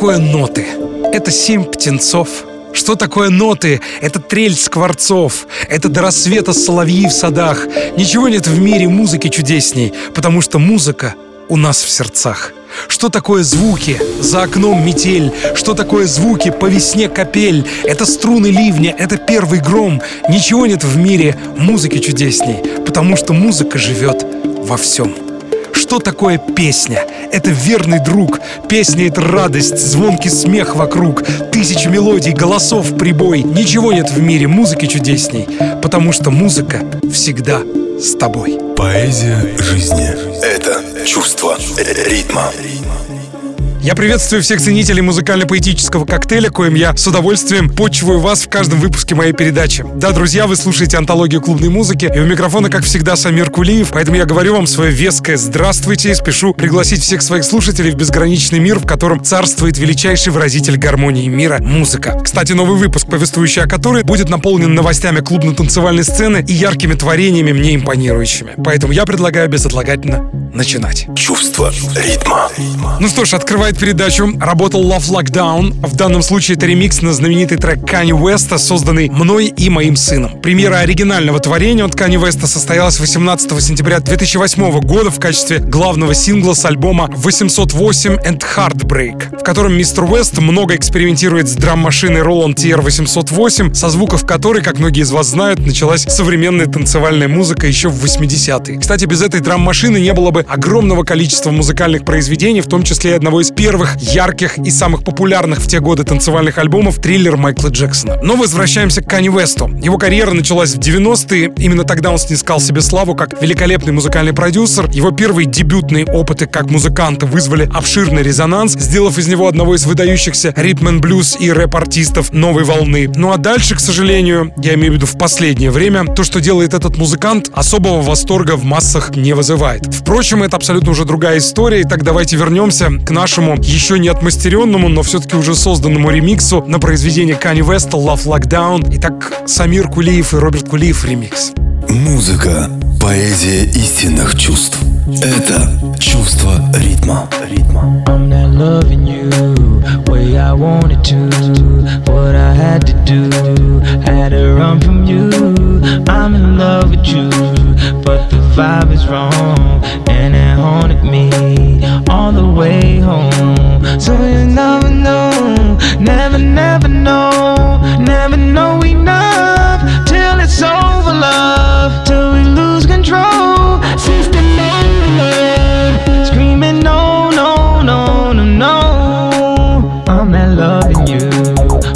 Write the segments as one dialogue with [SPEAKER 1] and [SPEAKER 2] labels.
[SPEAKER 1] такое ноты? Это семь птенцов – что такое ноты? Это трель скворцов. Это до рассвета соловьи в садах. Ничего нет в мире музыки чудесней, потому что музыка у нас в сердцах. Что такое звуки? За окном метель. Что такое звуки? По весне капель. Это струны ливня, это первый гром. Ничего нет в мире музыки чудесней, потому что музыка живет во всем. Что такое песня? Это верный друг. Песня — это радость, звонкий смех вокруг, тысячи мелодий, голосов, прибой. Ничего нет в мире музыки чудесней, потому что музыка всегда с тобой.
[SPEAKER 2] Поэзия жизни — это чувство ритма.
[SPEAKER 1] Я приветствую всех ценителей музыкально-поэтического коктейля, коим я с удовольствием почиваю вас в каждом выпуске моей передачи. Да, друзья, вы слушаете антологию клубной музыки, и у микрофона, как всегда, Самир Кулиев, поэтому я говорю вам свое веское «Здравствуйте» и спешу пригласить всех своих слушателей в безграничный мир, в котором царствует величайший выразитель гармонии мира — музыка. Кстати, новый выпуск, повествующий о которой, будет наполнен новостями клубно-танцевальной сцены и яркими творениями, мне импонирующими. Поэтому я предлагаю безотлагательно начинать.
[SPEAKER 2] Чувство ритма.
[SPEAKER 1] Ну что ж, открывай открывает передачу работал Love Lockdown. В данном случае это ремикс на знаменитый трек Кани Уэста, созданный мной и моим сыном. Премьера оригинального творения от Кани Уэста состоялась 18 сентября 2008 года в качестве главного сингла с альбома 808 and Heartbreak, в котором мистер Уэст много экспериментирует с драм-машиной Roland TR-808, со звуков которой, как многие из вас знают, началась современная танцевальная музыка еще в 80-е. Кстати, без этой драм-машины не было бы огромного количества музыкальных произведений, в том числе и одного из первых ярких и самых популярных в те годы танцевальных альбомов триллер Майкла Джексона. Но возвращаемся к Канни Весту. Его карьера началась в 90-е. Именно тогда он снискал себе славу как великолепный музыкальный продюсер. Его первые дебютные опыты как музыканта вызвали обширный резонанс, сделав из него одного из выдающихся ритм блюз и рэп-артистов новой волны. Ну а дальше, к сожалению, я имею в виду в последнее время, то, что делает этот музыкант, особого восторга в массах не вызывает. Впрочем, это абсолютно уже другая история, и так давайте вернемся к нашему нашему еще не отмастеренному, но все-таки уже созданному ремиксу на произведение Кани Веста «Love Lockdown». Итак, Самир Кулиев и Роберт Кулиев ремикс.
[SPEAKER 2] Музыка – поэзия истинных чувств. Это чувство ритма. ритма. I'm not loving you way I wanted to. What I had to do, had to run from you. I'm in love with you, but the vibe is wrong, and it haunted me all the way home. So you never know, never, never know, never know enough till it's over, love, till we lose control. Sister, screaming no, no, no, no, no. I'm not loving you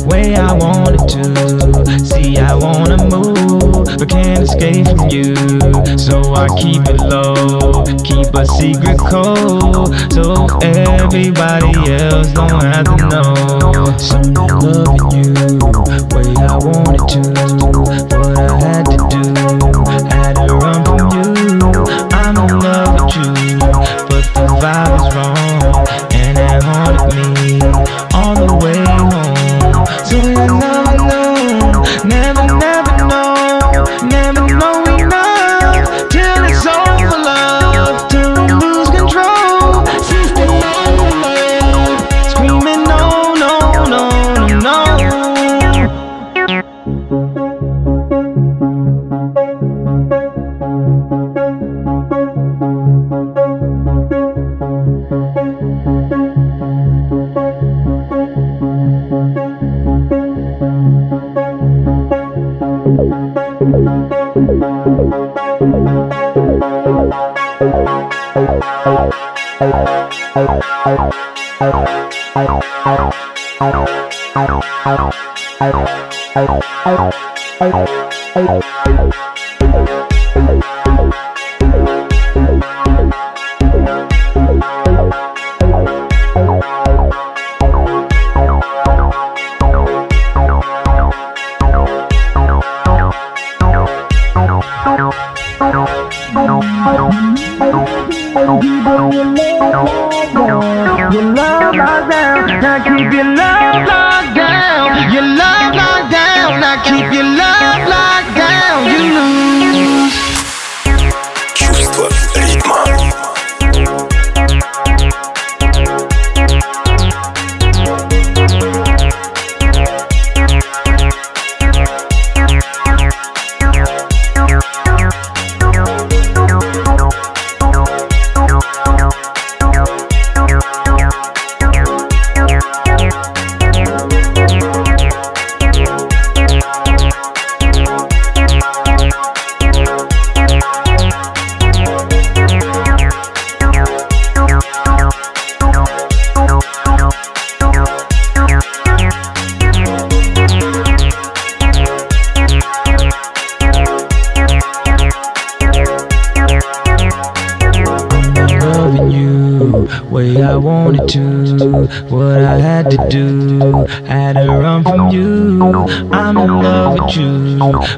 [SPEAKER 2] way I wanted to. See, I wanna move, but can't escape from you. So I keep it low, keep a secret code, so everybody else don't have to know. So I'm not loving you way I wanted to. What I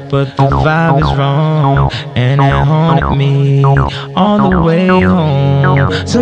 [SPEAKER 2] but the vibe is wrong, and it haunted me all the way home. So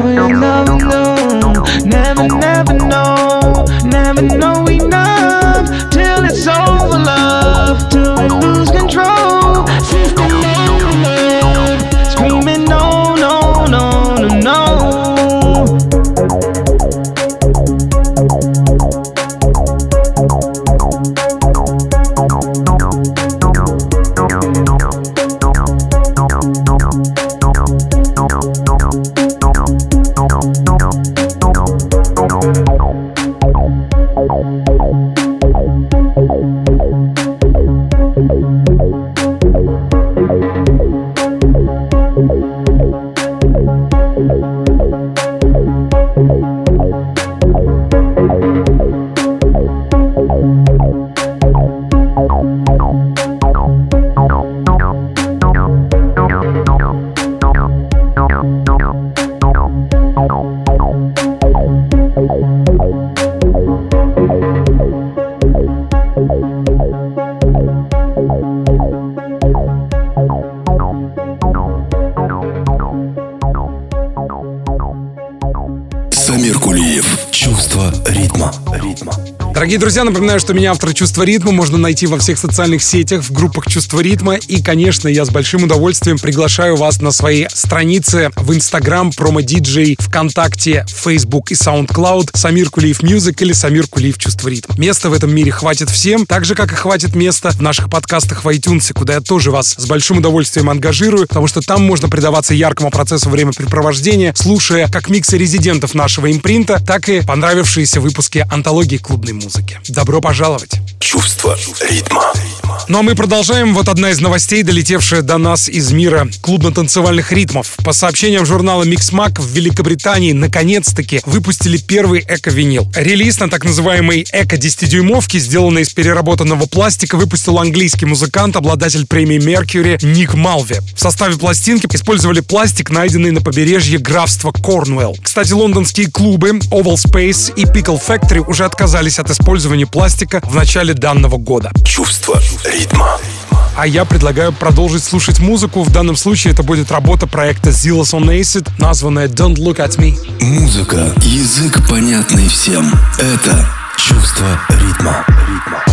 [SPEAKER 1] Дорогие друзья, напоминаю, что меня автор «Чувство ритма» можно найти во всех социальных сетях, в группах «Чувство ритма». И, конечно, я с большим удовольствием приглашаю вас на свои страницы в Инстаграм, PromoDJ, ВКонтакте, Facebook и SoundCloud, Самир Кулиев Music или Самир Кулиев Чувство ритма. Места в этом мире хватит всем, так же, как и хватит места в наших подкастах в iTunes, куда я тоже вас с большим удовольствием ангажирую, потому что там можно предаваться яркому процессу времяпрепровождения, слушая как миксы резидентов нашего импринта, так и понравившиеся выпуски антологии клубной музыки музыки. Добро пожаловать!
[SPEAKER 3] Чувство ритма.
[SPEAKER 1] Ну а мы продолжаем. Вот одна из новостей, долетевшая до нас из мира клубно-танцевальных ритмов. По сообщениям журнала Mixmag в Великобритании наконец-таки выпустили первый эко-винил. Релиз на так называемой эко-10-дюймовке, сделанный из переработанного пластика, выпустил английский музыкант, обладатель премии Mercury Ник Малви. В составе пластинки использовали пластик, найденный на побережье графства Корнуэлл. Кстати, лондонские клубы Oval Space и Pickle Factory уже отказались от использования пластика в начале данного года.
[SPEAKER 3] Чувство ритма.
[SPEAKER 1] А я предлагаю продолжить слушать музыку. В данном случае это будет работа проекта Zilas on Acid, названная Don't Look At Me.
[SPEAKER 3] Музыка, язык понятный всем. Это чувство ритма. ритма.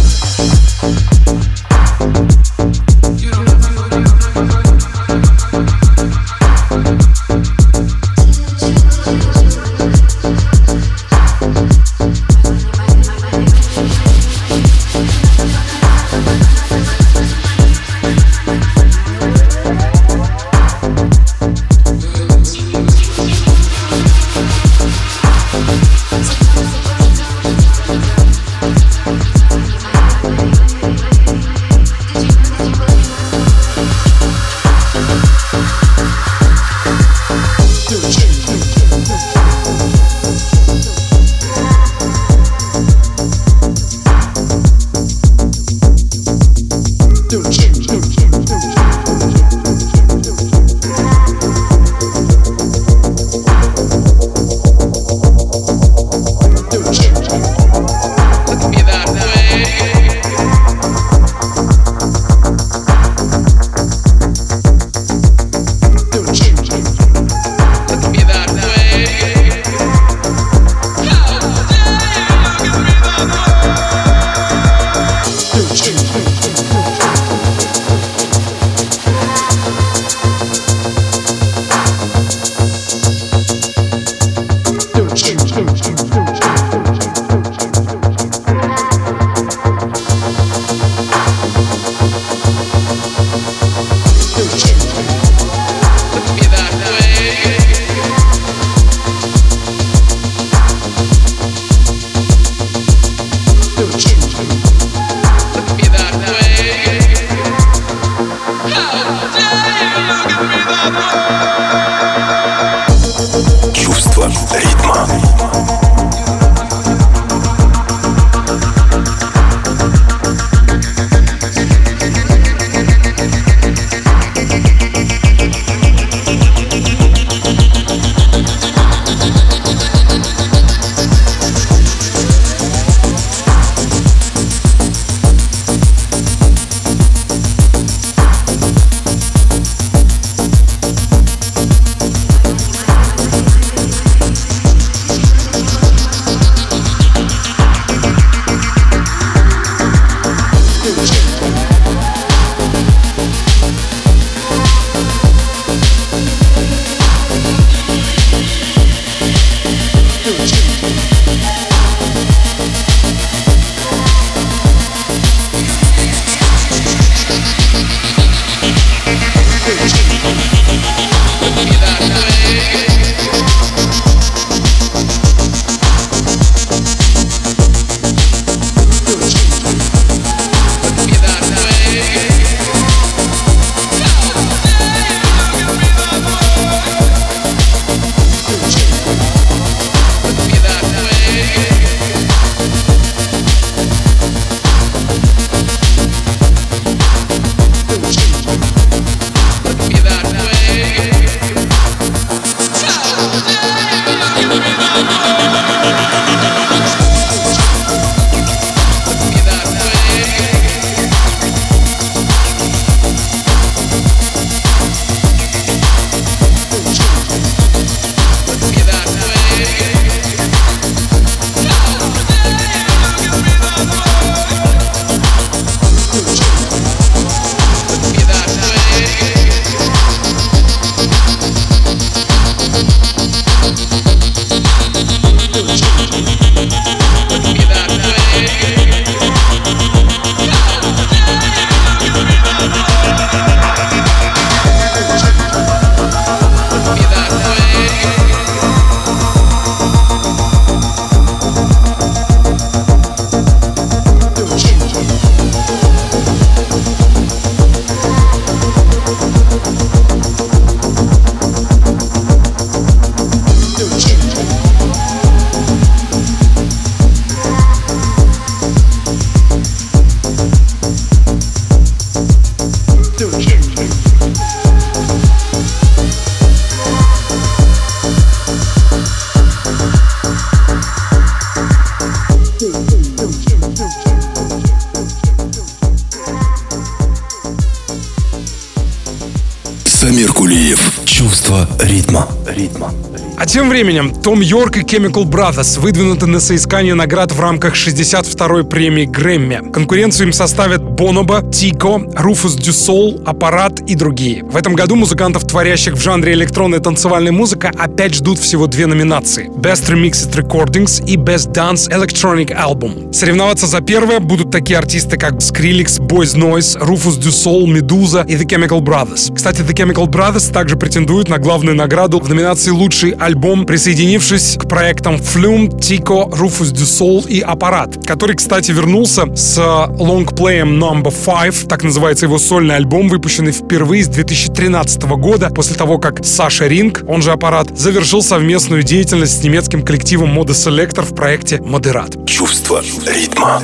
[SPEAKER 1] Тем временем Том Йорк и Chemical Brothers выдвинуты на соискание наград в рамках 62-й премии Грэмми. Конкуренцию им составят Бонобо, Тико, Руфус Дюсол, Аппарат и другие. В этом году музыкантов, творящих в жанре электронная танцевальная музыка, опять ждут всего две номинации — Best Remixed Recordings и Best Dance Electronic Album. Соревноваться за первое будут такие артисты, как Skrillex, Boys Noise, Rufus Дюсол, Медуза и The Chemical Brothers. Кстати, The Chemical Brothers также претендуют на главную награду в номинации «Лучший альбом, присоединившись к проектам Flume, Tico, Rufus Sol и Аппарат, который, кстати, вернулся с лонгплеем Number 5, так называется его сольный альбом, выпущенный впервые с 2013 года, после того, как Саша Ринг, он же Аппарат, завершил совместную деятельность с немецким коллективом Moda Selector в проекте Модерат.
[SPEAKER 2] Чувство ритма.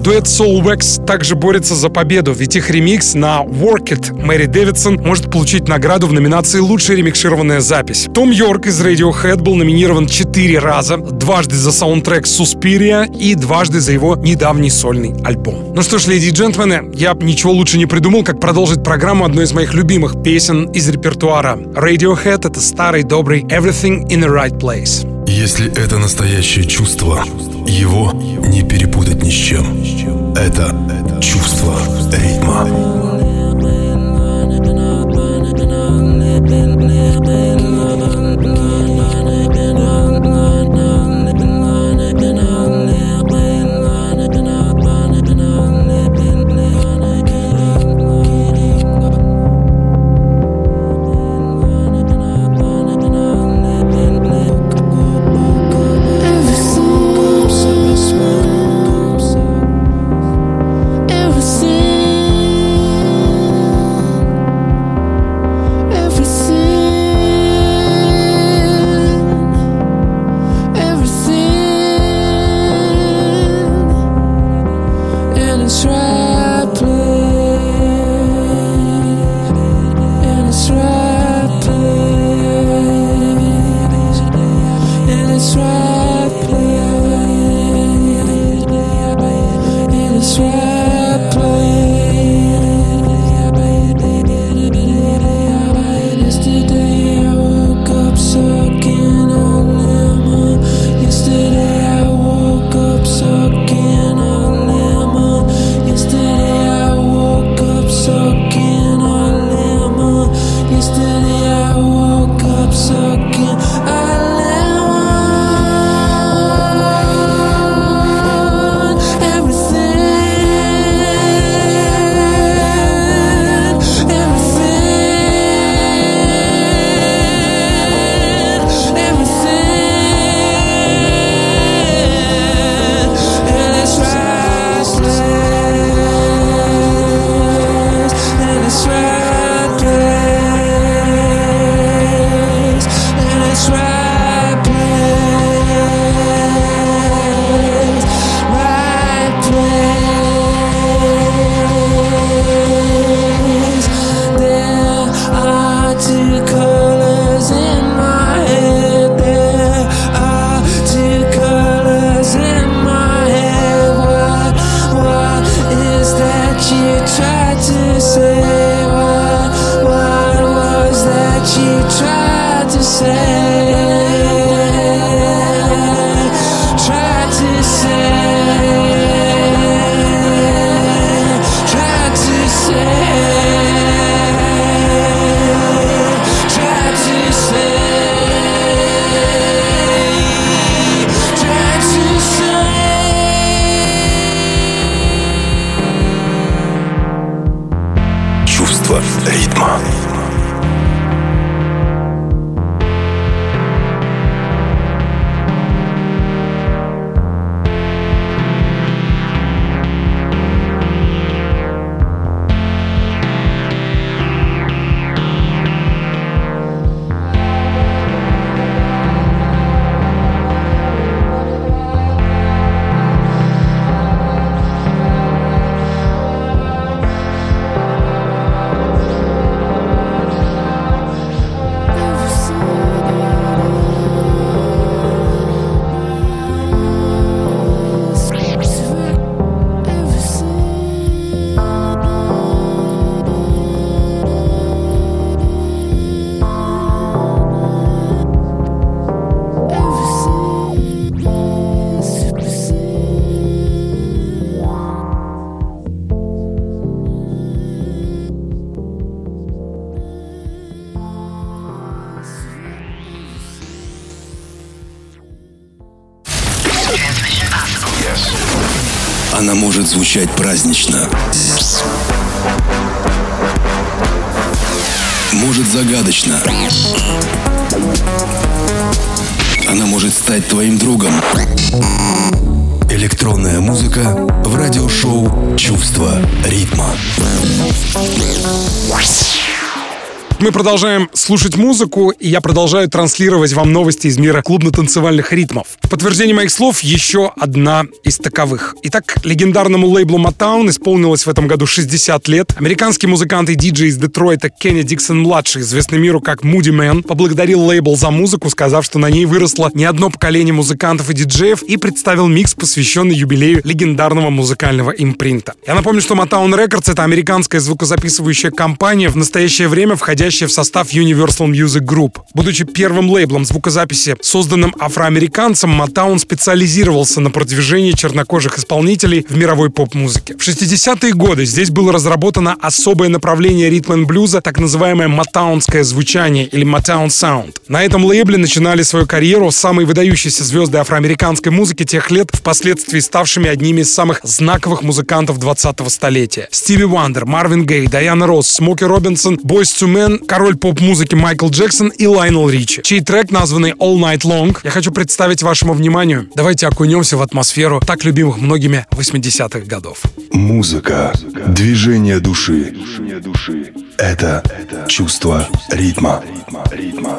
[SPEAKER 1] Дуэт Soul Wax также борется за победу, ведь их ремикс на Work It Мэри Дэвидсон может получить награду в номинации «Лучшая ремикшированная запись». Том Йорк из Radiohead был номинирован четыре раза, дважды за саундтрек Suspiria и дважды за его недавний сольный альбом. Ну что ж, леди джентльмены, я ничего лучше не придумал, как продолжить программу одной из моих любимых песен из репертуара. Radiohead — это старый добрый Everything in the Right Place.
[SPEAKER 2] Если это настоящее чувство, его не перепутать ни с чем. Это чувство ритма.
[SPEAKER 3] Звучать празднично. Может загадочно. Она может стать твоим другом. Электронная музыка в радиошоу «Чувство ритма».
[SPEAKER 1] Мы продолжаем слушать музыку, и я продолжаю транслировать вам новости из мира клубно-танцевальных ритмов. В подтверждение моих слов еще одна из таковых. Итак, легендарному лейблу Motown исполнилось в этом году 60 лет. Американский музыкант и диджей из Детройта Кенни Диксон-младший, известный миру как Moody Man, поблагодарил лейбл за музыку, сказав, что на ней выросло не одно поколение музыкантов и диджеев, и представил микс, посвященный юбилею легендарного музыкального импринта. Я напомню, что Motown Records — это американская звукозаписывающая компания, в настоящее время входящая входящая в состав Universal Music Group. Будучи первым лейблом звукозаписи, созданным афроамериканцем, Motown специализировался на продвижении чернокожих исполнителей в мировой поп-музыке. В 60-е годы здесь было разработано особое направление ритм блюза, так называемое матаунское звучание или Motown Sound. На этом лейбле начинали свою карьеру самые выдающиеся звезды афроамериканской музыки тех лет, впоследствии ставшими одними из самых знаковых музыкантов 20-го столетия. Стиви Вандер, Марвин Гей, Дайана Росс, Смоки Робинсон, Boyz II Король поп-музыки Майкл Джексон и Лайнел Ричи, чей трек, названный All Night Long, я хочу представить вашему вниманию. Давайте окунемся в атмосферу так любимых многими 80-х годов.
[SPEAKER 3] Музыка, движение души. Это чувство ритма. ритма.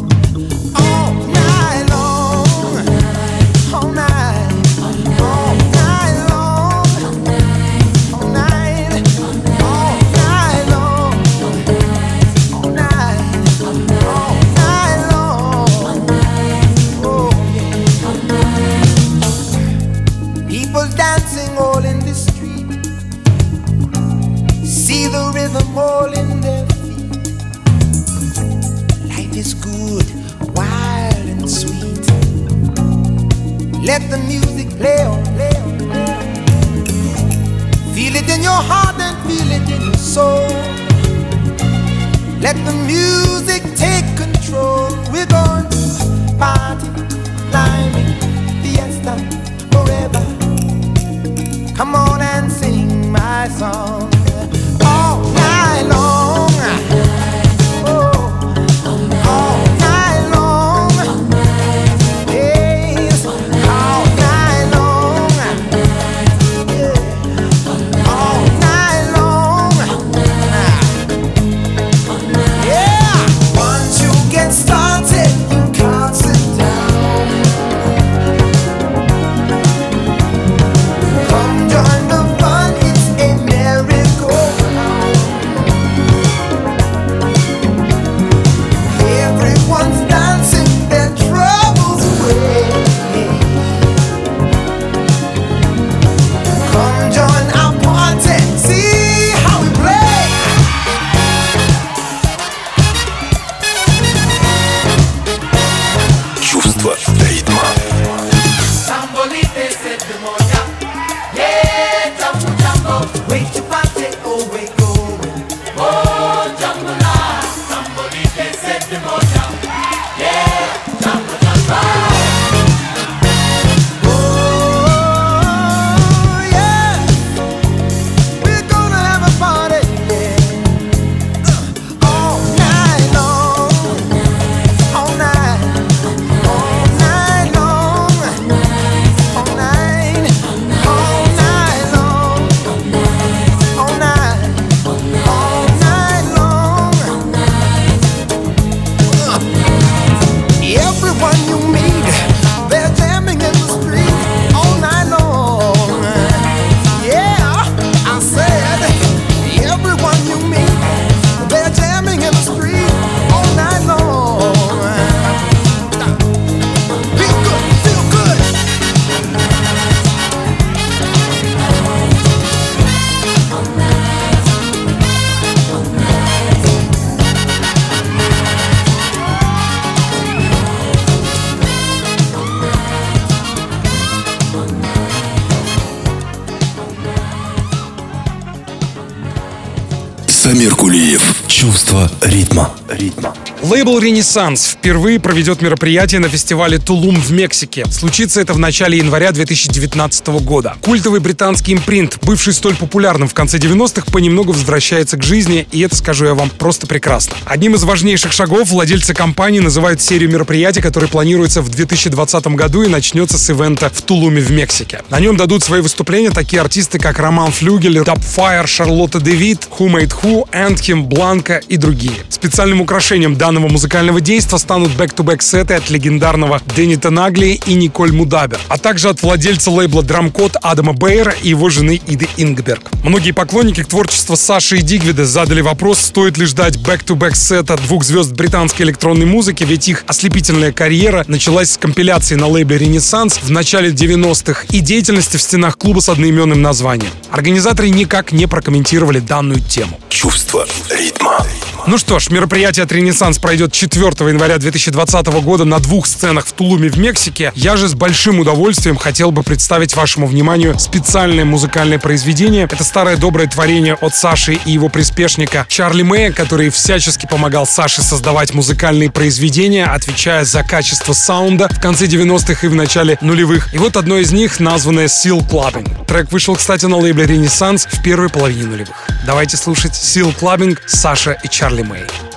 [SPEAKER 4] Let the music play on. Feel it in your heart and feel it in your soul. Let the music take control.
[SPEAKER 3] Ритма. Ритма.
[SPEAKER 1] Лейбл «Renaissance» впервые проведет мероприятие на фестивале «Тулум» в Мексике. Случится это в начале января 2019 года. Культовый британский импринт, бывший столь популярным в конце 90-х, понемногу возвращается к жизни, и это, скажу я вам, просто прекрасно. Одним из важнейших шагов владельцы компании называют серию мероприятий, которые планируется в 2020 году и начнется с ивента в Тулуме в Мексике. На нем дадут свои выступления такие артисты, как Роман Флюгель, Файер, Шарлотта Дэвид, Who Made Who, Anthem, Бланка и другие. Специальным украшением данного данного музыкального действа станут back-to-back сеты от легендарного Дэнни Тенаглии и Николь Мудабер, а также от владельца лейбла Drumcode Адама Бейера и его жены Иды Энгберг. Многие поклонники творчества Саши и Дигвида задали вопрос, стоит ли ждать back-to-back сета двух звезд британской электронной музыки, ведь их ослепительная карьера началась с компиляции на лейбле «Renaissance» в начале 90-х и деятельности в стенах клуба с одноименным названием. Организаторы никак не прокомментировали данную тему.
[SPEAKER 3] Чувство ритма.
[SPEAKER 1] Ну что ж, мероприятие от «Renaissance» пройдет 4 января 2020 года на двух сценах в Тулуме в Мексике. Я же с большим удовольствием хотел бы представить вашему вниманию специальное музыкальное произведение. Это старое доброе творение от Саши и его приспешника Чарли Мэя, который всячески помогал Саше создавать музыкальные произведения, отвечая за качество саунда в конце 90-х и в начале нулевых. И вот одно из них, названное Seal Clubbing. Трек вышел, кстати, на лейбле «Ренессанс» в первой половине нулевых. Давайте слушать Seal Clubbing, Саша и Чарли Мэй.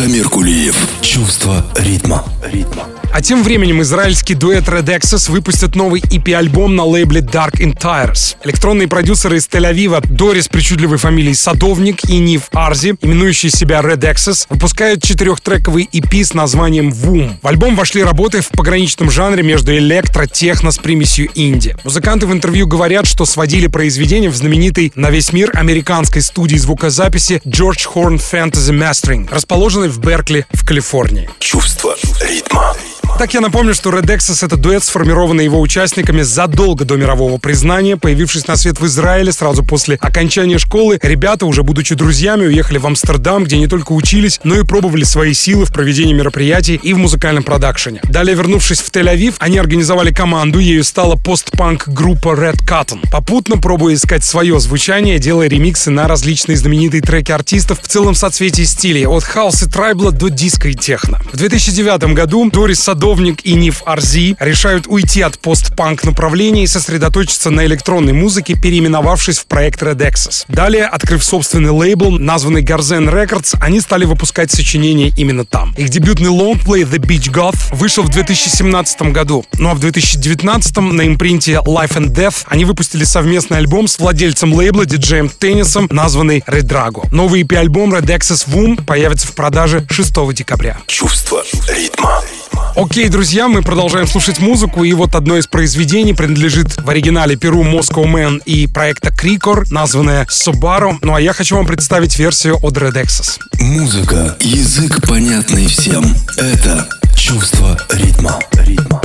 [SPEAKER 3] Самир Кулиев.
[SPEAKER 1] А тем временем израильский дуэт Red Access выпустит новый EP-альбом на лейбле Dark Entires. Электронные продюсеры из Тель-Авива Дорис причудливой фамилией Садовник и Нив Арзи, именующие себя Red Access, выпускают четырехтрековый EP с названием Woom. В альбом вошли работы в пограничном жанре между электро, техно с примесью инди. Музыканты в интервью говорят, что сводили произведение в знаменитой на весь мир американской студии звукозаписи George Horn Fantasy Mastering, расположенной в Беркли в Калифорнии.
[SPEAKER 3] Чувство ритма.
[SPEAKER 1] Так я напомню, что Red Exes — это дуэт, сформированный его участниками задолго до мирового признания. Появившись на свет в Израиле сразу после окончания школы, ребята, уже будучи друзьями, уехали в Амстердам, где не только учились, но и пробовали свои силы в проведении мероприятий и в музыкальном продакшене. Далее, вернувшись в Тель-Авив, они организовали команду, ею стала постпанк группа Red Cotton. Попутно пробуя искать свое звучание, делая ремиксы на различные знаменитые треки артистов в целом соцветии стилей, от хаоса и трайбла до диска и техно. В 2009 году Дорис Садо Садовник и Ниф Арзи решают уйти от постпанк направления и сосредоточиться на электронной музыке, переименовавшись в проект Red Access. Далее, открыв собственный лейбл, названный Garzen Records, они стали выпускать сочинения именно там. Их дебютный лонгплей The Beach Goth вышел в 2017 году, ну а в 2019 на импринте Life and Death они выпустили совместный альбом с владельцем лейбла диджеем Теннисом, названный Red Drago. Новый EP-альбом Red Access Woom появится в продаже 6 декабря.
[SPEAKER 3] Чувство ритма.
[SPEAKER 1] Окей, друзья, мы продолжаем слушать музыку, и вот одно из произведений принадлежит в оригинале Перу Moscow Man и проекта Крикор, названное Subaru. Ну а я хочу вам представить версию от Red Access.
[SPEAKER 3] Музыка, язык понятный всем. Это чувство ритма. ритма.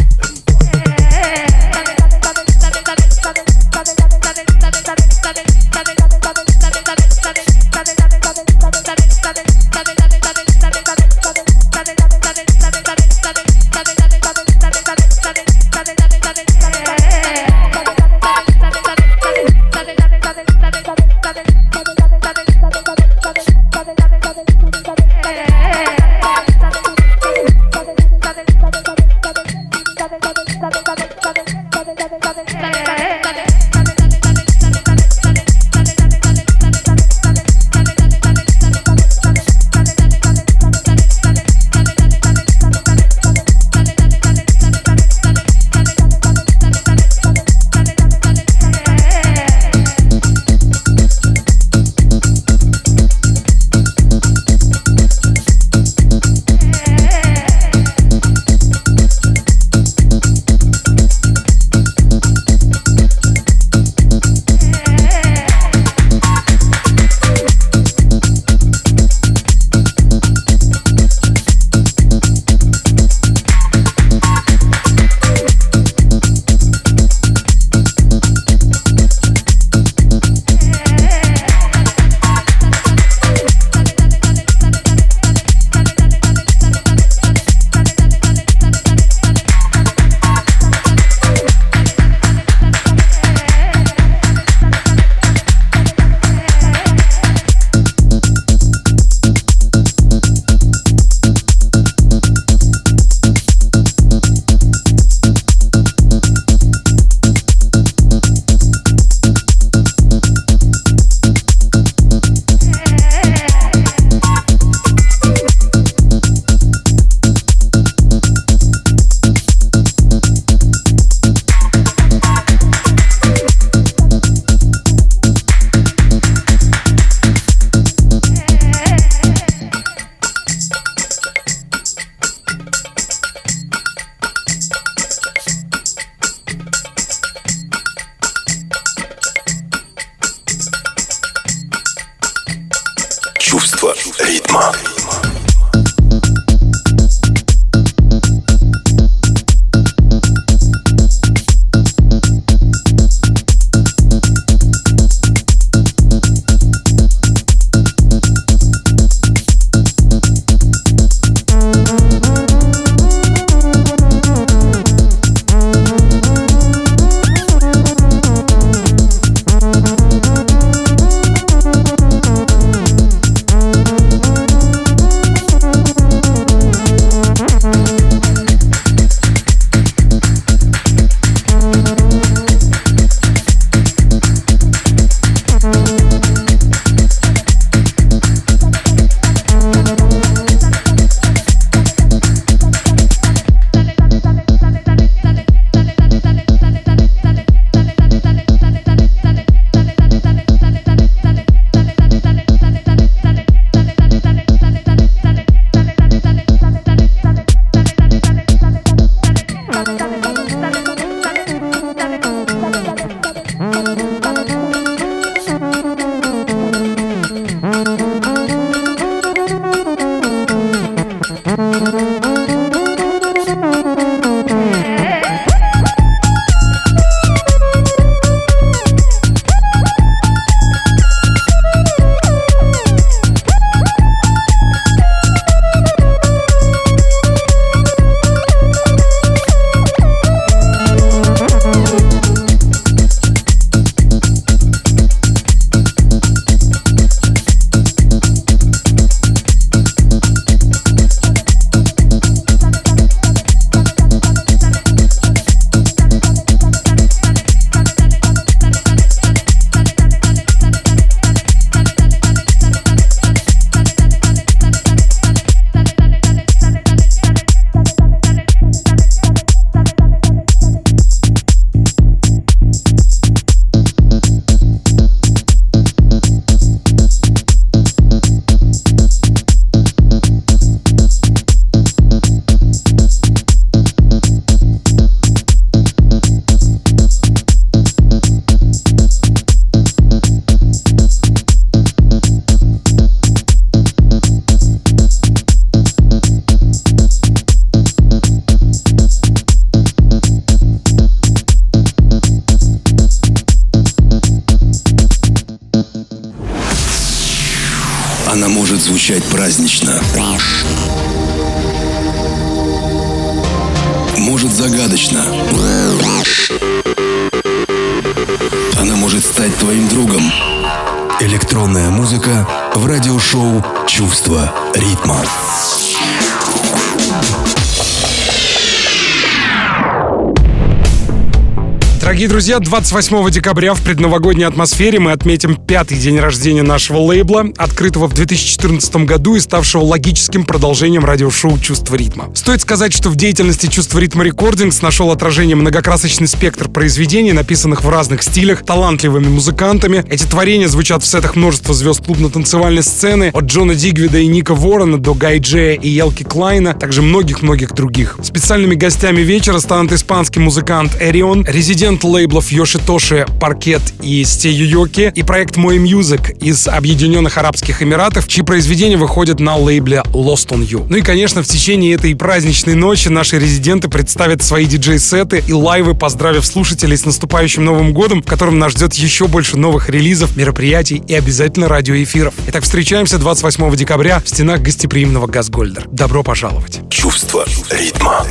[SPEAKER 1] Друзья, 28 декабря в предновогодней атмосфере мы отметим пятый день рождения нашего лейбла, открытого в 2014 году и ставшего логическим продолжением радиошоу «Чувство ритма». Стоит сказать, что в деятельности «Чувство ритма Recordings» нашел отражение многокрасочный спектр произведений, написанных в разных стилях, талантливыми музыкантами. Эти творения звучат в сетах множества звезд клубно-танцевальной сцены, от Джона Дигвида и Ника Уоррена до Гай Джея и Елки Клайна, также многих-многих других. Специальными гостями вечера станут испанский музыкант Эрион, резидент лейблов Yoshitoshi, Parquet и Steyoyoke и проект Мой Music из Объединенных Арабских Эмиратов, чьи произведения выходят на лейбле Lost on You. Ну и, конечно, в течение этой праздничной ночи наши резиденты представят свои диджей-сеты и лайвы, поздравив слушателей с наступающим Новым годом, в котором нас ждет еще больше новых релизов, мероприятий и обязательно радиоэфиров. Итак, встречаемся 28 декабря в стенах гостеприимного Газгольдер. Добро пожаловать.
[SPEAKER 3] Чувство ритма.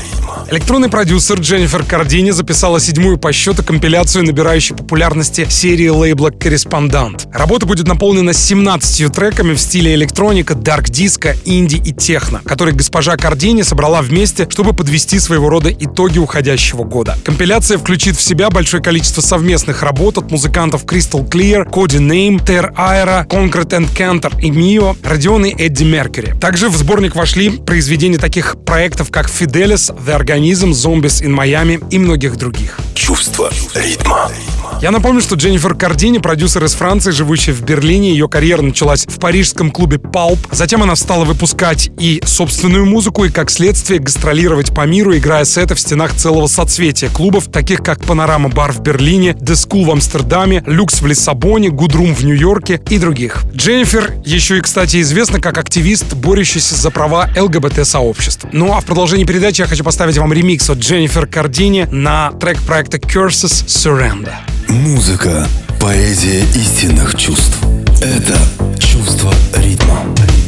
[SPEAKER 1] Электронный продюсер Дженнифер Кардини записала седьмую по счету компиляцию набирающей популярности серии лейбла «Корреспондант». Работа будет наполнена 17 треками в стиле электроника, дарк-диско, инди и техно, которые госпожа Кардини собрала вместе, чтобы подвести своего рода итоги уходящего года. Компиляция включит в себя большое количество совместных работ от музыкантов Crystal Clear, Cody Name, Ter Aera, Concrete and Cantor и Mio, Родион Эдди Меркьюри. Также в сборник вошли произведения таких проектов, как Fidelis, The Organism, Zombies in Miami и многих других.
[SPEAKER 3] Чувство ритма. ritmo.
[SPEAKER 1] Я напомню, что Дженнифер Кардини, продюсер из Франции, живущая в Берлине, ее карьера началась в парижском клубе Pulp. Затем она стала выпускать и собственную музыку, и как следствие гастролировать по миру, играя сеты в стенах целого соцветия клубов, таких как Панорама Бар в Берлине, The School в Амстердаме, Люкс в Лиссабоне, Гудрум в Нью-Йорке и других. Дженнифер еще и, кстати, известна как активист, борющийся за права ЛГБТ-сообщества. Ну а в продолжении передачи я хочу поставить вам ремикс от Дженнифер Кардини на трек проекта Curses Surrender.
[SPEAKER 3] Музыка – поэзия истинных чувств. Это чувство ритма.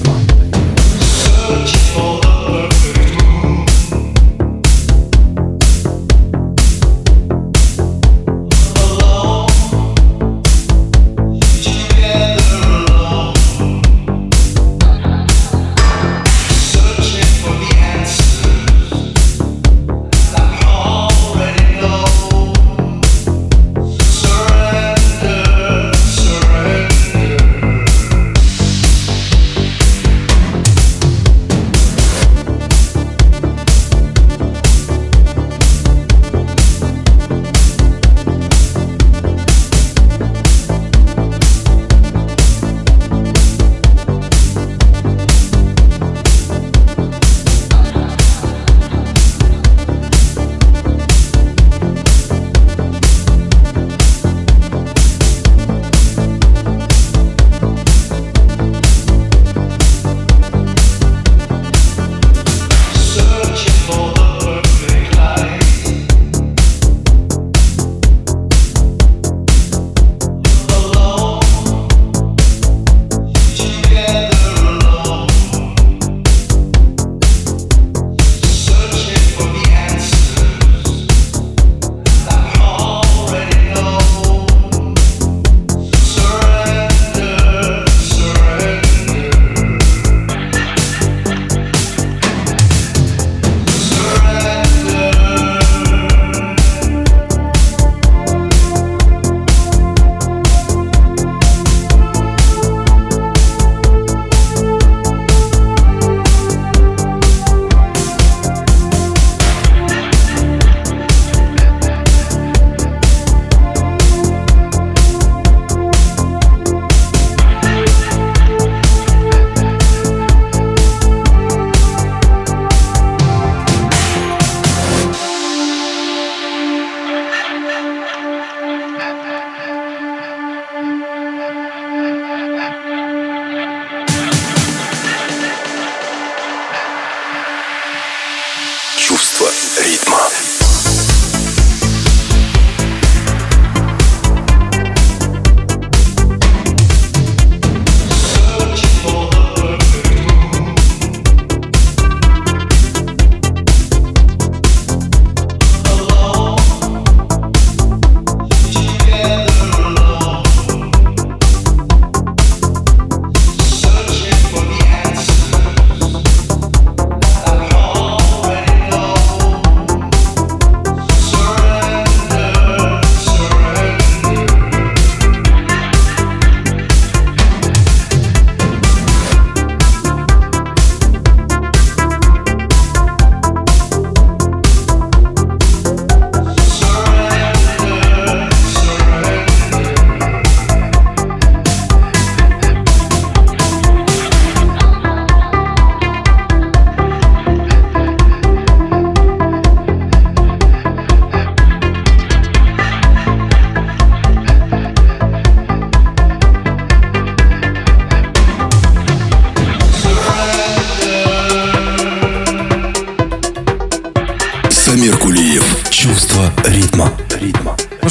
[SPEAKER 1] Ну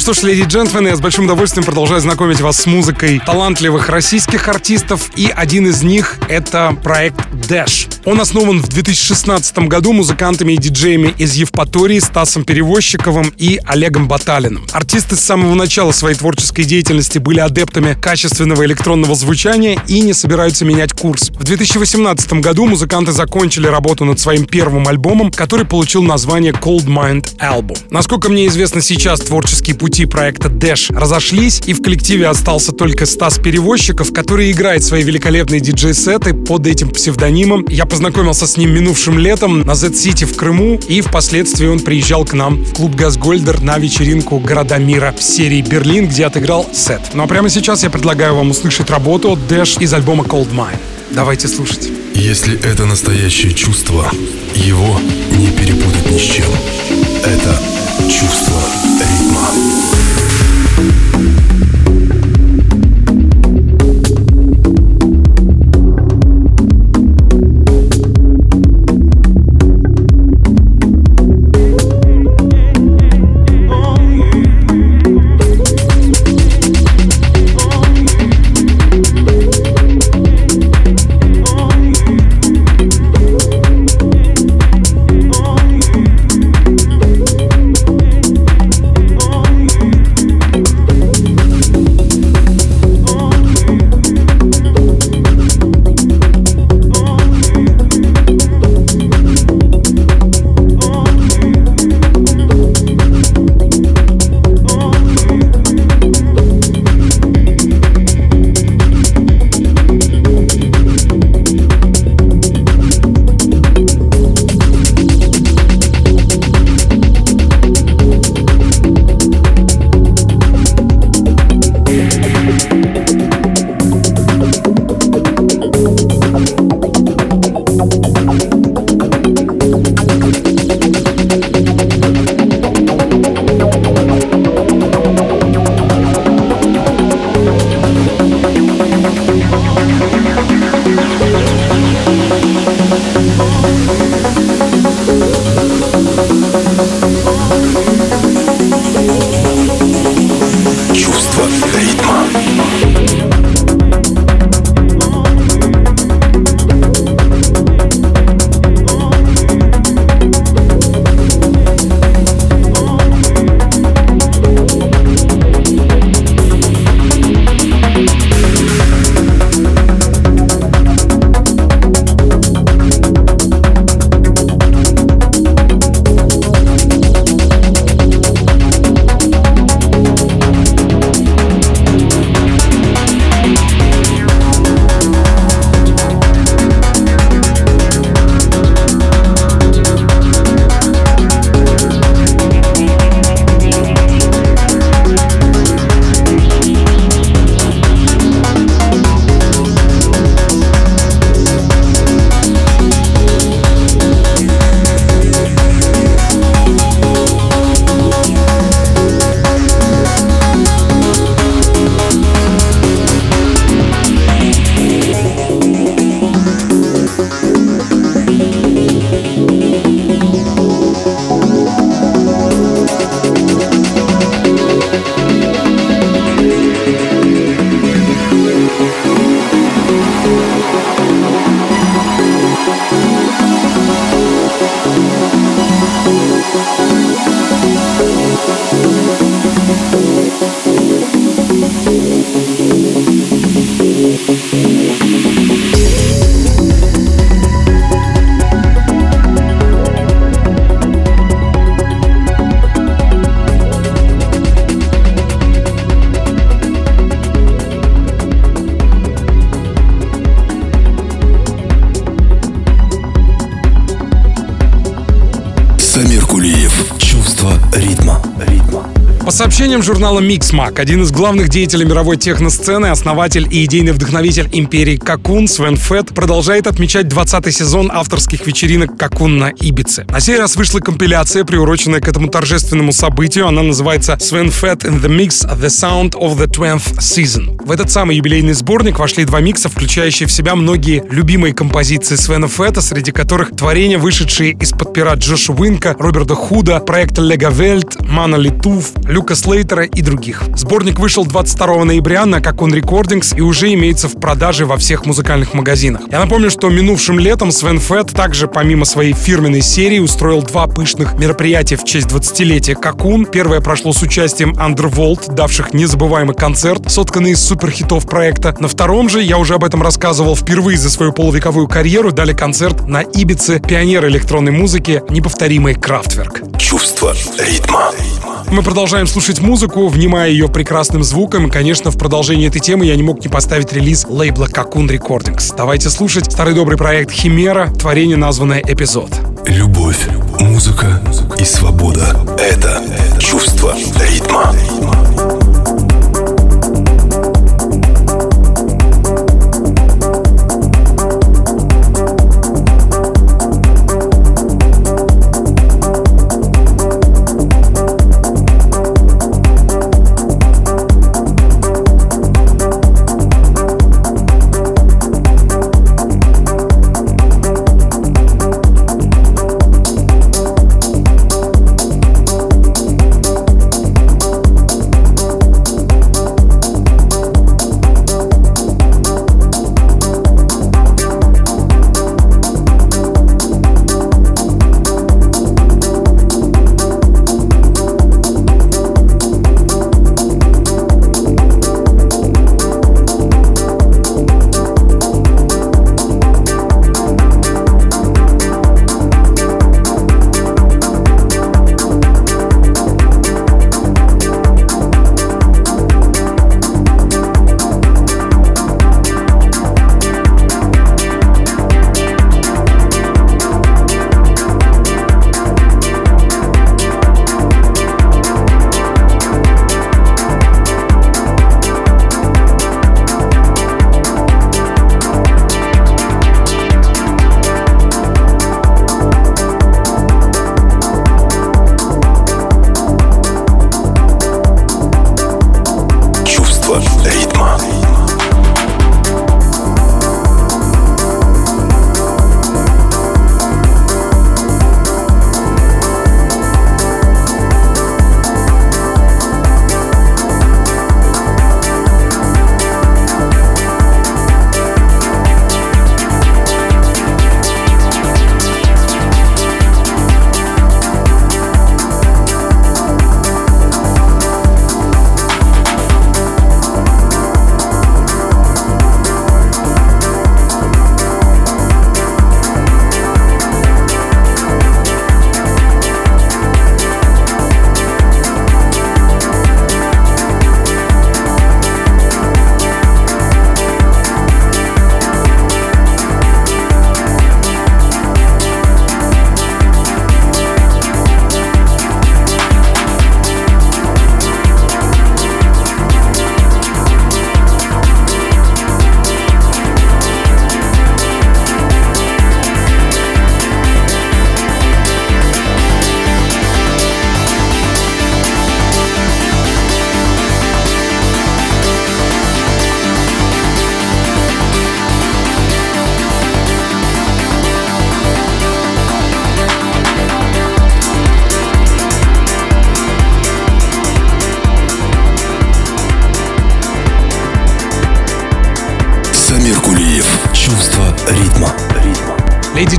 [SPEAKER 1] что ж, леди и джентльмены, я с большим удовольствием продолжаю знакомить вас с музыкой талантливых российских артистов, и один из них — это проект Dash. Он основан в 2016 году музыкантами и диджеями из Евпатории, Стасом Перевозчиковым и Олегом Баталиным. Артисты с самого начала своей творческой деятельности были адептами качественного электронного звучания и не собираются менять курс. В 2018 году музыканты закончили работу над своим первым альбомом, который получил название Cold Mind Album. Насколько мне известно, сейчас творческие пути проекта Dash разошлись, и в коллективе остался только Стас Перевозчиков, который играет свои великолепные диджей-сеты под этим псевдонимом. Я познакомился с ним минувшим летом на Z-City в Крыму, и впоследствии он приезжал к нам в клуб Газгольдер на вечеринку «Города мира» в серии «Берлин», где отыграл сет. Ну а прямо сейчас я предлагаю вам услышать работу от Dash из альбома Cold Mine. Давайте слушать.
[SPEAKER 3] Если это настоящее чувство, его не перепутать ни с чем. Это чувство ритма.
[SPEAKER 1] Сообщениям журнала Mixmag, один из главных деятелей мировой техносцены, основатель и идейный вдохновитель империи Какун Свен Фет продолжает отмечать 20-й сезон авторских вечеринок Какун на Ибице. На сей раз вышла компиляция, приуроченная к этому торжественному событию. Она называется Свен Фет in the Mix The Sound of the 12th Season. В этот самый юбилейный сборник вошли два микса, включающие в себя многие любимые композиции Свена Фета, среди которых творения, вышедшие из-под пера Джоша Уинка, Роберта Худа, проекта Лего Вельт, Мана Литуф, Люкас Слейтера и других. Сборник вышел 22 ноября на Какон Recordings и уже имеется в продаже во всех музыкальных магазинах. Я напомню, что минувшим летом Свен Фетт также помимо своей фирменной серии устроил два пышных мероприятия в честь 20-летия Какун. Первое прошло с участием Underworld, давших незабываемый концерт, сотканный из суперхитов проекта. На втором же, я уже об этом рассказывал, впервые за свою полувековую карьеру дали концерт на Ибице пионер электронной музыки, неповторимый Крафтверк.
[SPEAKER 3] Чувство ритма.
[SPEAKER 1] Мы продолжаем слушать музыку, внимая ее прекрасным звуком. И, конечно, в продолжении этой темы я не мог не поставить релиз лейбла Cocoon Recordings. Давайте слушать старый добрый проект Химера, творение, названное «Эпизод».
[SPEAKER 3] Любовь, музыка и свобода — это чувство ритма.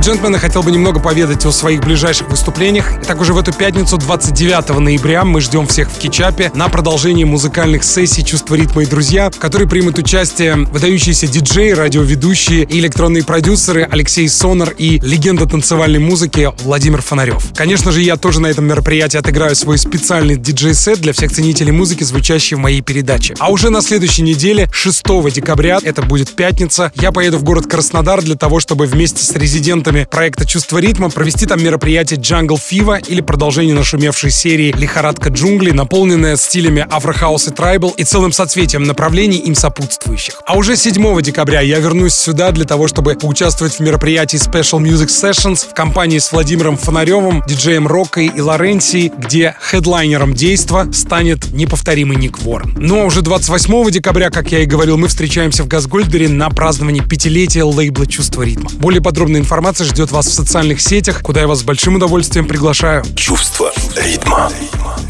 [SPEAKER 1] Джентльмены, хотел бы немного поведать о своих ближайших выступлениях. Итак, уже в эту пятницу, 29 ноября, мы ждем всех в Кичапе на продолжение музыкальных сессий «Чувство ритма и друзья», в которой примут участие выдающиеся диджеи, радиоведущие и электронные продюсеры Алексей Сонор и легенда танцевальной музыки Владимир Фонарев. Конечно же, я тоже на этом мероприятии отыграю свой специальный диджей-сет для всех ценителей музыки, звучащий в моей передаче. А уже на следующей неделе, 6 декабря, это будет пятница, я поеду в город Краснодар для того, чтобы вместе с резидентами участниками проекта «Чувство ритма» провести там мероприятие Jungle Fever или продолжение нашумевшей серии «Лихорадка джунглей», наполненное стилями афрохаус и трайбл и целым соцветием направлений им сопутствующих. А уже 7 декабря я вернусь сюда для того, чтобы поучаствовать в мероприятии Special Music Sessions в компании с Владимиром Фонаревым, диджеем Рокой и Лоренцией, где хедлайнером действа станет неповторимый Ник Ворон. Ну а уже 28 декабря, как я и говорил, мы встречаемся в Газгольдере на праздновании пятилетия лейбла «Чувство ритма». Более подробная информация ждет вас в социальных сетях, куда я вас с большим удовольствием приглашаю.
[SPEAKER 3] Чувство ритма.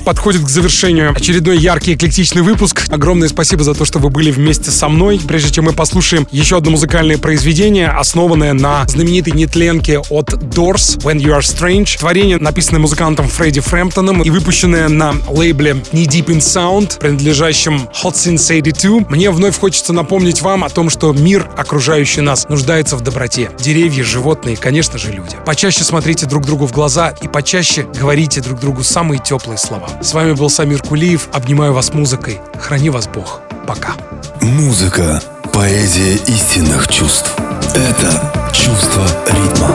[SPEAKER 1] Подходит к завершению очередной яркий эклектичный выпуск. Огромное спасибо за то, что вы были вместе со мной. Прежде чем мы послушаем еще одно музыкальное произведение, основанное на знаменитой нетленке от Doors «When You Are Strange». Творение, написанное музыкантом Фредди Фрэмптоном и выпущенное на лейбле Knee Deep in Sound, принадлежащем Hot Since 82. Мне вновь хочется напомнить вам о том, что мир, окружающий нас, нуждается в доброте. Деревья, животные, конечно же, люди. Почаще смотрите друг другу в глаза и почаще говорите друг другу самые теплые слова. С вами был Самир Кулиев. Обнимаю вас музыкой. Храни вас Бог. Пока.
[SPEAKER 3] Музыка – поэзия истинных чувств. Это чувство ритма.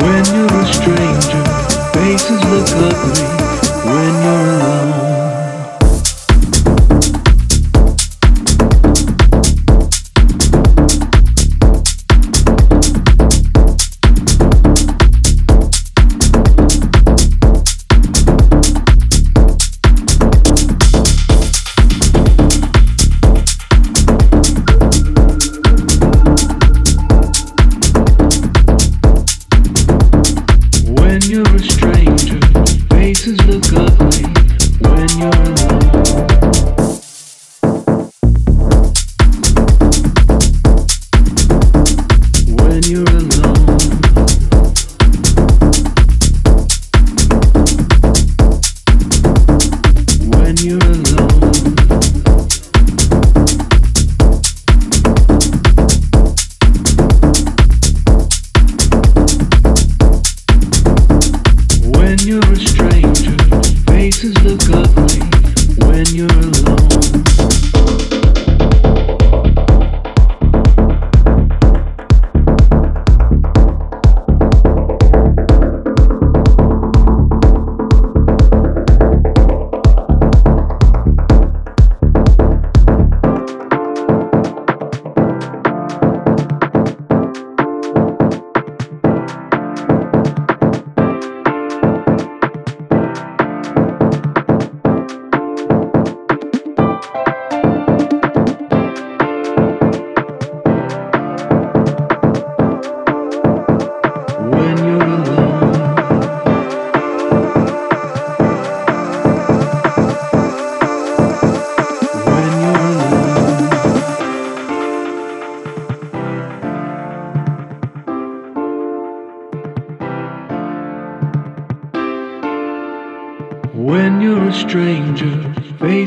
[SPEAKER 4] When you're a stranger, faces look ugly when you're alone.